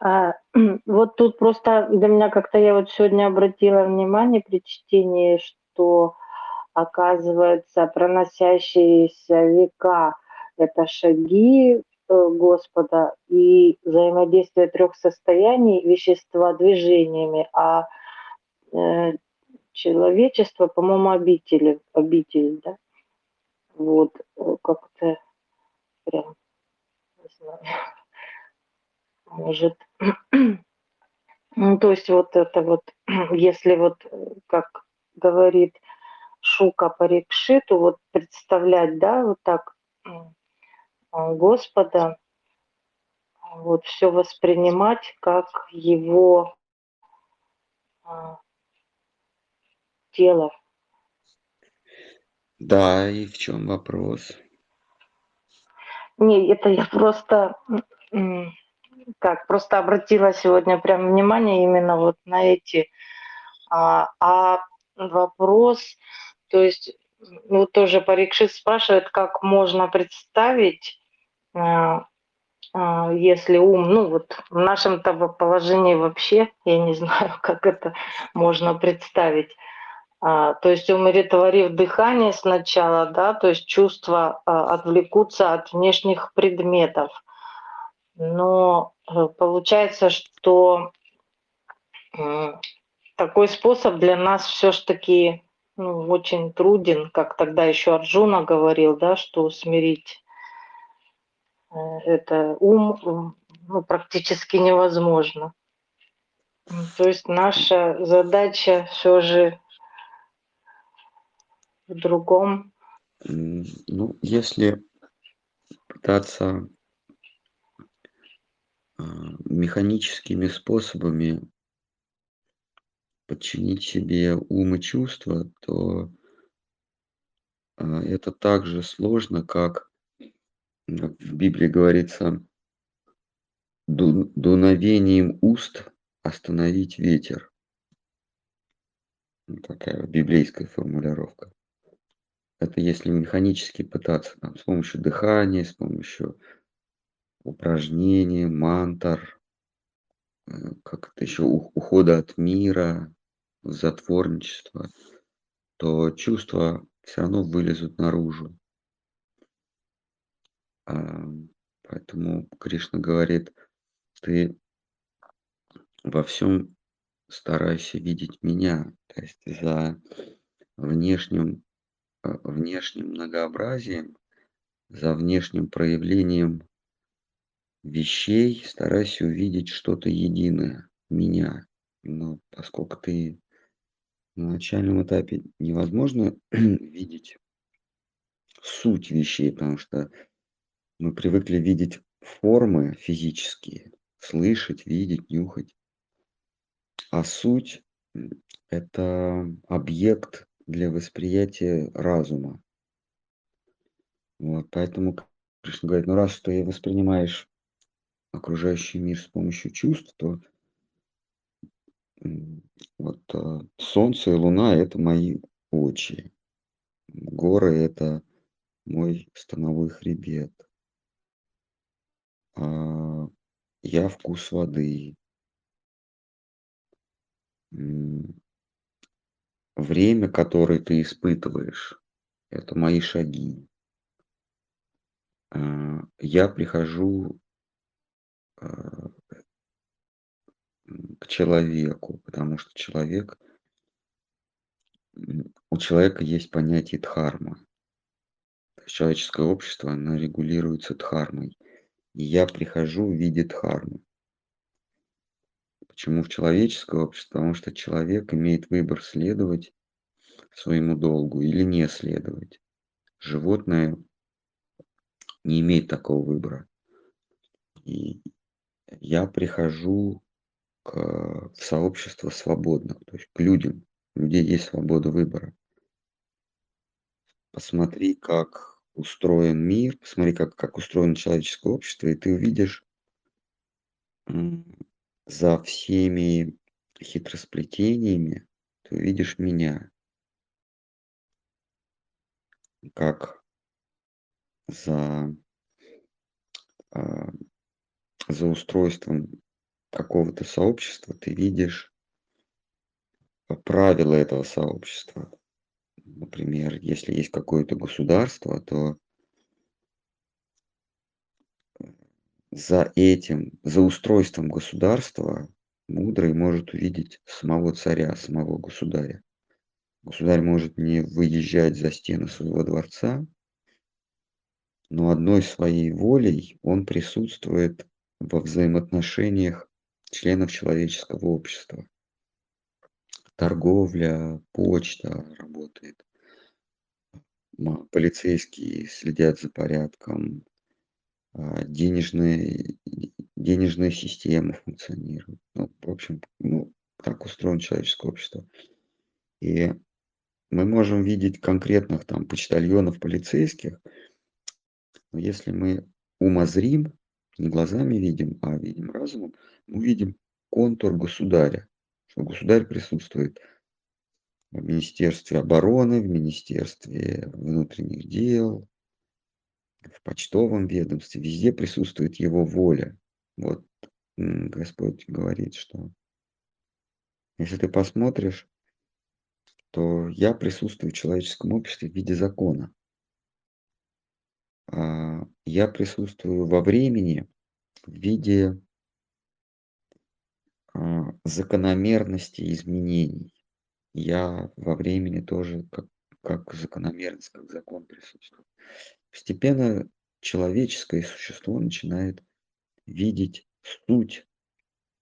А, вот тут просто для меня как-то я вот сегодня обратила внимание при чтении, что оказывается проносящиеся века это шаги э, Господа и взаимодействие трех состояний вещества движениями, а э, человечество, по-моему, обители, обитель, да? Вот, э, как-то прям, не знаю, может, ну, то есть вот это вот, если вот, как говорит Шука Парикшиту, вот представлять, да, вот так Господа, вот все воспринимать как его а, тело. Да, и в чем вопрос? Не, это я просто как просто обратила сегодня прям внимание именно вот на эти. А, а вопрос, то есть, ну тоже Парикшит спрашивает, как можно представить, а, а, если ум, ну вот в нашем-то положении вообще, я не знаю, как это можно представить, а, то есть умиротворив дыхание сначала, да, то есть чувства а, отвлекутся от внешних предметов. Но э, получается, что такой способ для нас все-таки ну, очень труден, как тогда еще Арджуна говорил, да, что смирить э, это ум ну, практически невозможно. То есть наша задача все же в другом? Ну, если пытаться механическими способами подчинить себе ум и чувства, то а, это так же сложно, как в Библии говорится, дуновением уст остановить ветер. Такая библейская формулировка. Это если механически пытаться там, с помощью дыхания, с помощью упражнений, мантр, э, как это еще, ухода от мира, затворничества, то чувства все равно вылезут наружу. А, поэтому Кришна говорит, ты во всем старайся видеть меня. То есть за внешним Э, внешним многообразием, за внешним проявлением вещей старайся увидеть что-то единое, меня. Но поскольку ты на начальном этапе невозможно видеть суть вещей, потому что мы привыкли видеть формы физические, слышать, видеть, нюхать. А суть – это объект для восприятия разума. Вот, поэтому Кришна говорит, ну раз ты воспринимаешь окружающий мир с помощью чувств, то вот а, солнце и луна – это мои очи, горы – это мой становой хребет, а я вкус воды, время, которое ты испытываешь, это мои шаги. А, я прихожу к человеку, потому что человек, у человека есть понятие дхарма. Человеческое общество, оно регулируется дхармой. И я прихожу в виде дхармы. Почему в человеческое общество? Потому что человек имеет выбор следовать своему долгу или не следовать. Животное не имеет такого выбора. И я прихожу к, в сообщество свободных, то есть к людям. У людей есть свобода выбора. Посмотри, как устроен мир, посмотри, как, как устроено человеческое общество, и ты увидишь за всеми хитросплетениями ты увидишь меня. Как за, а, за устройством какого-то сообщества ты видишь правила этого сообщества. Например, если есть какое-то государство, то за этим, за устройством государства мудрый может увидеть самого царя, самого государя. Государь может не выезжать за стены своего дворца, но одной своей волей он присутствует во взаимоотношениях членов человеческого общества. Торговля, почта работает, полицейские следят за порядком, а, денежные, денежная система функционирует. Ну, в общем, ну, так устроено человеческое общество. И мы можем видеть конкретных там почтальонов, полицейских, но если мы умозрим, не глазами видим, а видим разумом, мы видим контур государя, что государь присутствует в Министерстве обороны, в Министерстве внутренних дел, в почтовом ведомстве, везде присутствует его воля. Вот Господь говорит, что если ты посмотришь, то я присутствую в человеческом обществе в виде закона. А, я присутствую во времени в виде а, закономерности изменений. Я во времени тоже как, как закономерность, как закон присутствую. Постепенно человеческое существо начинает видеть суть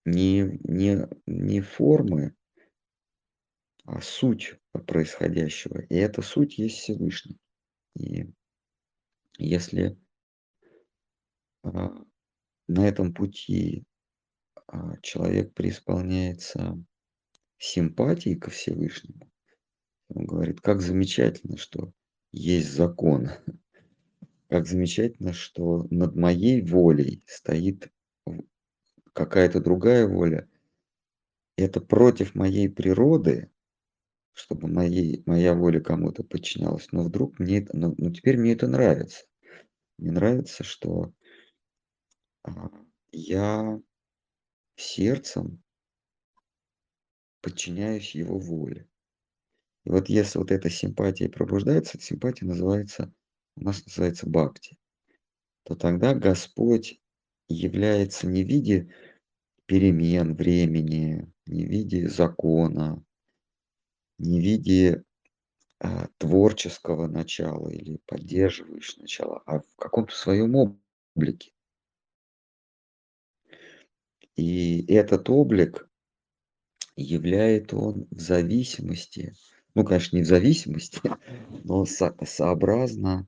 не, не, не формы, а суть происходящего. И эта суть есть Всевышний. И если а, на этом пути а, человек преисполняется симпатией ко Всевышнему, он говорит, как замечательно, что есть закон, как замечательно, что над моей волей стоит какая-то другая воля. Это против моей природы, чтобы моей, моя воля кому-то подчинялась. Но вдруг мне это, ну, ну теперь мне это нравится. Мне нравится, что а, я сердцем подчиняюсь его воле. И вот если вот эта симпатия пробуждается, эта симпатия называется, у нас называется бхакти, то тогда Господь является не в виде перемен времени, не в виде закона, не в виде а, творческого начала или поддерживающего начала, а в каком-то своем облике. И этот облик являет он в зависимости, ну, конечно, не в зависимости, но со сообразно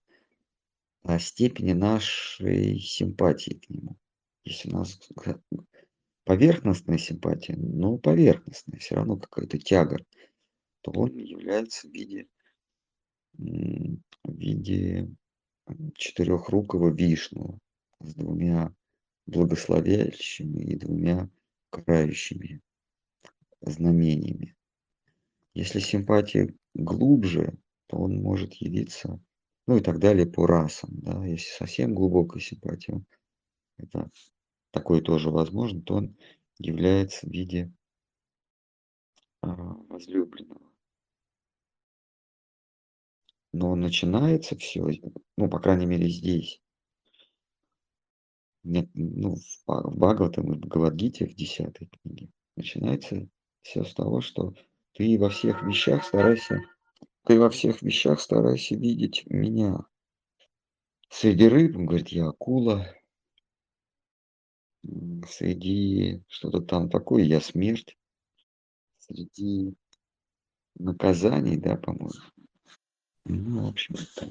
а, степени нашей симпатии к нему. Если у нас поверхностная симпатия, но поверхностная, все равно какая-то тяга, то он является в виде, в виде четырехрукого вишну с двумя благословяющими и двумя карающими знамениями. Если симпатия глубже, то он может явиться, ну и так далее по расам. Да? Если совсем глубокая симпатия, это такое тоже возможно, то он является в виде а, возлюбленного. Но начинается все, ну, по крайней мере, здесь, нет, ну, в Бхагаватам и в Бхагавадгите, в десятой книге, начинается все с того, что ты во всех вещах старайся, ты во всех вещах старайся видеть меня. Среди рыб, он говорит, я акула, среди что-то там такое, я смерть, среди наказаний, да, по-моему. Ну, в общем, это